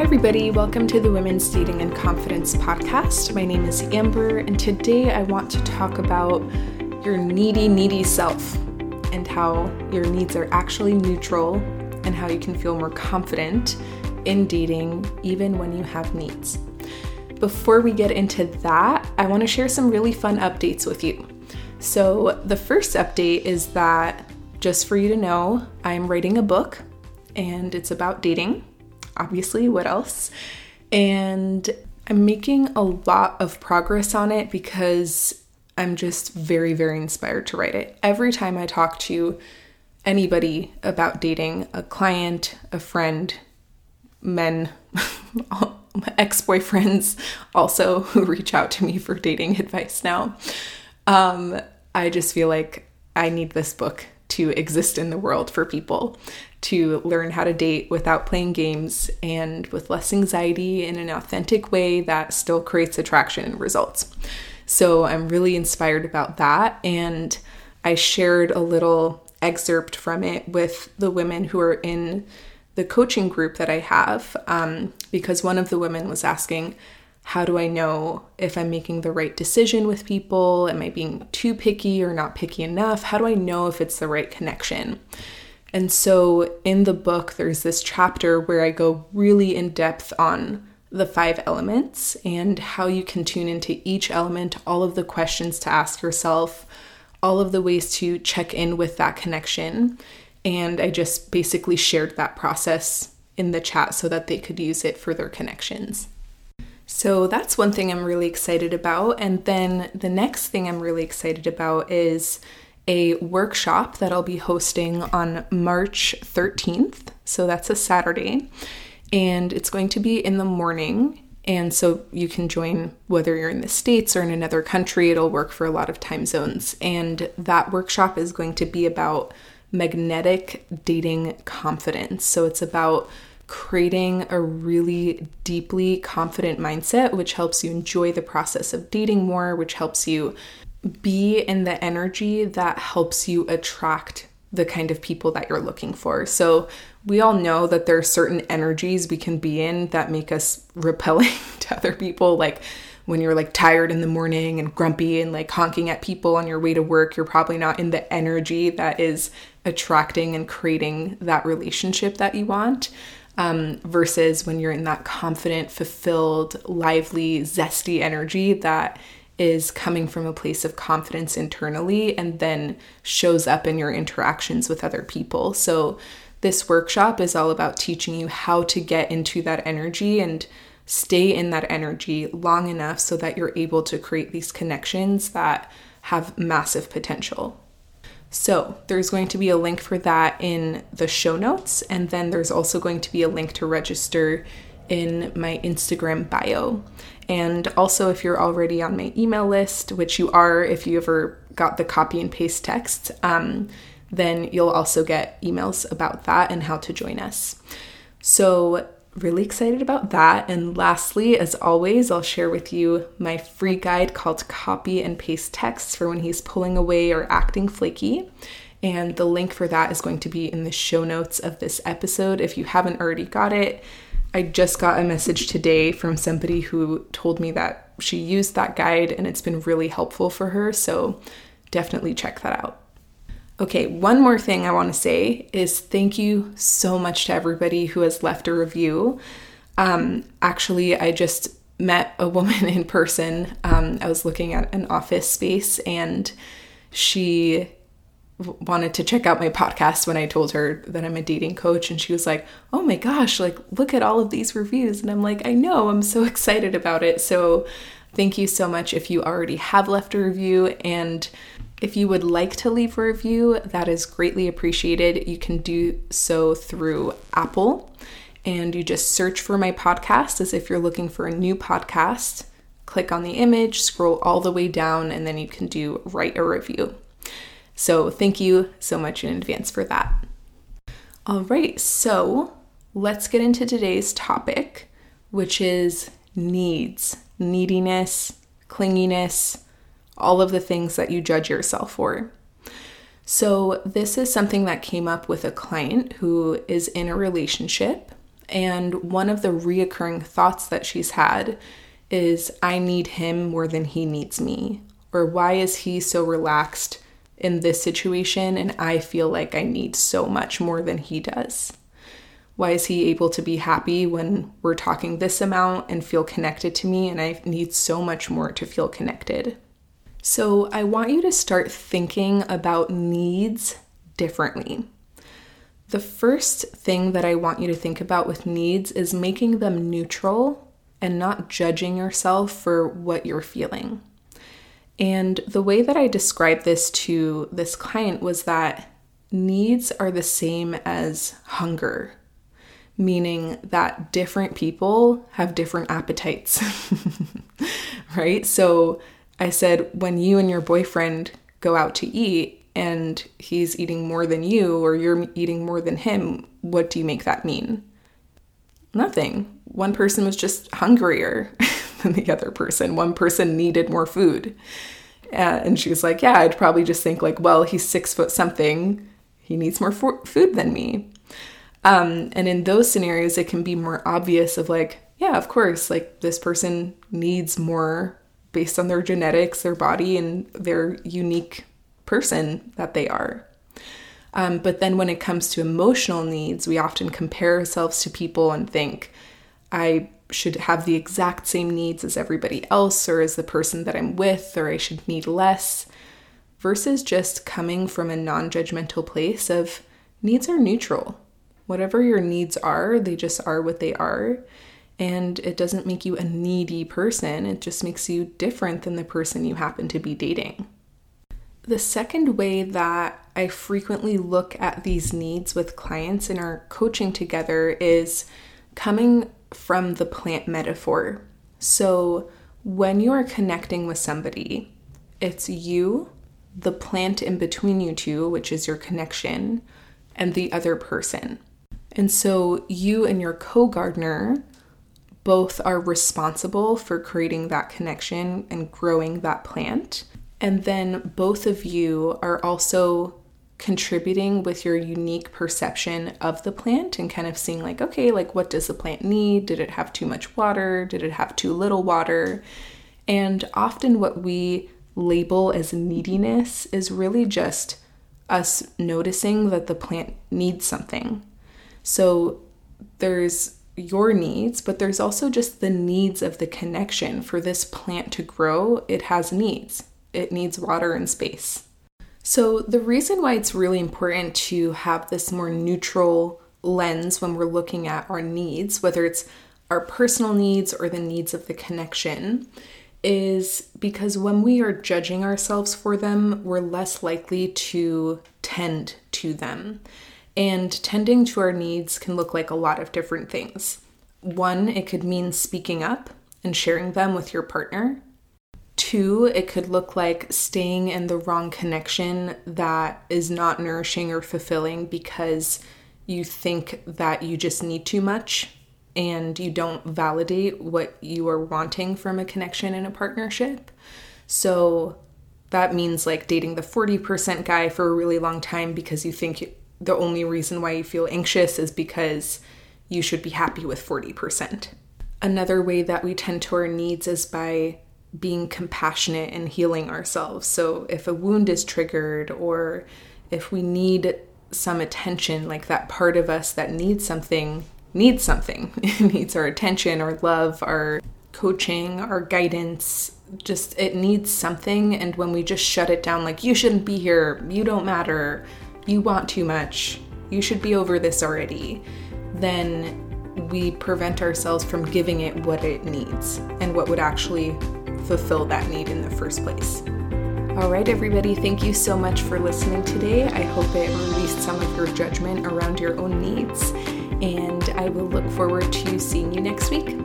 Hi, everybody. Welcome to the Women's Dating and Confidence podcast. My name is Amber, and today I want to talk about your needy, needy self and how your needs are actually neutral and how you can feel more confident in dating even when you have needs. Before we get into that, I want to share some really fun updates with you. So, the first update is that just for you to know, I'm writing a book and it's about dating obviously, what else? And I'm making a lot of progress on it because I'm just very, very inspired to write it. Every time I talk to anybody about dating, a client, a friend, men, ex boyfriends also who reach out to me for dating advice now, um, I just feel like I need this book to exist in the world for people to learn how to date without playing games and with less anxiety in an authentic way that still creates attraction and results. So I'm really inspired about that. And I shared a little excerpt from it with the women who are in the coaching group that I have um, because one of the women was asking, how do I know if I'm making the right decision with people? Am I being too picky or not picky enough? How do I know if it's the right connection? And so in the book, there's this chapter where I go really in depth on the five elements and how you can tune into each element, all of the questions to ask yourself, all of the ways to check in with that connection. And I just basically shared that process in the chat so that they could use it for their connections. So that's one thing I'm really excited about. And then the next thing I'm really excited about is a workshop that I'll be hosting on March 13th. So that's a Saturday. And it's going to be in the morning. And so you can join whether you're in the States or in another country. It'll work for a lot of time zones. And that workshop is going to be about magnetic dating confidence. So it's about creating a really deeply confident mindset, which helps you enjoy the process of dating more, which helps you be in the energy that helps you attract the kind of people that you're looking for. So, we all know that there are certain energies we can be in that make us repelling to other people. Like when you're like tired in the morning and grumpy and like honking at people on your way to work, you're probably not in the energy that is attracting and creating that relationship that you want. Um, versus when you're in that confident, fulfilled, lively, zesty energy that is coming from a place of confidence internally and then shows up in your interactions with other people. So, this workshop is all about teaching you how to get into that energy and stay in that energy long enough so that you're able to create these connections that have massive potential. So, there's going to be a link for that in the show notes, and then there's also going to be a link to register in my Instagram bio. And also, if you're already on my email list, which you are if you ever got the copy and paste text, um, then you'll also get emails about that and how to join us. So, really excited about that. And lastly, as always, I'll share with you my free guide called Copy and Paste Texts for when he's pulling away or acting flaky. And the link for that is going to be in the show notes of this episode if you haven't already got it. I just got a message today from somebody who told me that she used that guide and it's been really helpful for her. So definitely check that out. Okay, one more thing I want to say is thank you so much to everybody who has left a review. Um, actually, I just met a woman in person. Um, I was looking at an office space and she wanted to check out my podcast when I told her that I'm a dating coach and she was like, "Oh my gosh, like look at all of these reviews." And I'm like, "I know, I'm so excited about it." So, thank you so much if you already have left a review and if you would like to leave a review, that is greatly appreciated. You can do so through Apple and you just search for my podcast as if you're looking for a new podcast. Click on the image, scroll all the way down, and then you can do write a review. So thank you so much in advance for that. All right, so let's get into today's topic, which is needs, neediness, clinginess, all of the things that you judge yourself for. So, this is something that came up with a client who is in a relationship And one of the reoccurring thoughts that she's had is, I need him more than he needs me. Or why is he so relaxed in this situation and I feel like I need so much more than he does? Why is he able to be happy when we're talking this amount and feel connected to me and I need so much more to feel connected? So, I want you to start thinking about needs differently. The first thing that I want you to think about with needs is making them neutral and not judging yourself for what you're feeling. And the way that I described this to this client was that needs are the same as hunger, meaning that different people have different appetites, right? So I said, when you and your boyfriend go out to eat, and he's eating more than you or you're eating more than him, what do you make that mean? Nothing. One person was just hungrier than the other person. One person needed more food. And she was like, Yeah, I'd probably just think, like, well, he's six foot something. He needs more food than me. Um, and in those scenarios, it can be more obvious of like, yeah, of course, like this person needs more based on their genetics, their body, and their unique person that they are. Um, but then when it comes to emotional needs, we often compare ourselves to people and think, I should have the exact same needs as everybody else or as the person that I'm with, or I should need less, versus just coming from a non judgmental place of needs are neutral. Whatever your needs are, they just are what they are. And it doesn't make you a needy person, it just makes you different than the person you happen to be dating. The second way that I frequently look at these needs with clients in our coaching together is coming from the plant metaphor. So, when you are connecting with somebody, it's you, the plant in between you two, which is your connection, and the other person. And so, you and your co gardener both are responsible for creating that connection and growing that plant. And then both of you are also contributing with your unique perception of the plant and kind of seeing, like, okay, like, what does the plant need? Did it have too much water? Did it have too little water? And often, what we label as neediness is really just us noticing that the plant needs something. So, there's your needs, but there's also just the needs of the connection. For this plant to grow, it has needs it needs water and space. So, the reason why it's really important to have this more neutral lens when we're looking at our needs, whether it's our personal needs or the needs of the connection, is because when we are judging ourselves for them, we're less likely to tend to them. And tending to our needs can look like a lot of different things. One, it could mean speaking up and sharing them with your partner. Two, it could look like staying in the wrong connection that is not nourishing or fulfilling because you think that you just need too much and you don't validate what you are wanting from a connection in a partnership. So that means like dating the 40% guy for a really long time because you think the only reason why you feel anxious is because you should be happy with 40%. Another way that we tend to our needs is by being compassionate and healing ourselves. So if a wound is triggered or if we need some attention, like that part of us that needs something, needs something, it needs our attention, our love, our coaching, our guidance, just it needs something. And when we just shut it down, like, you shouldn't be here, you don't matter, you want too much, you should be over this already, then we prevent ourselves from giving it what it needs and what would actually fulfill that need in the first place. All right, everybody, thank you so much for listening today. I hope it released some of your judgment around your own needs, and I will look forward to seeing you next week.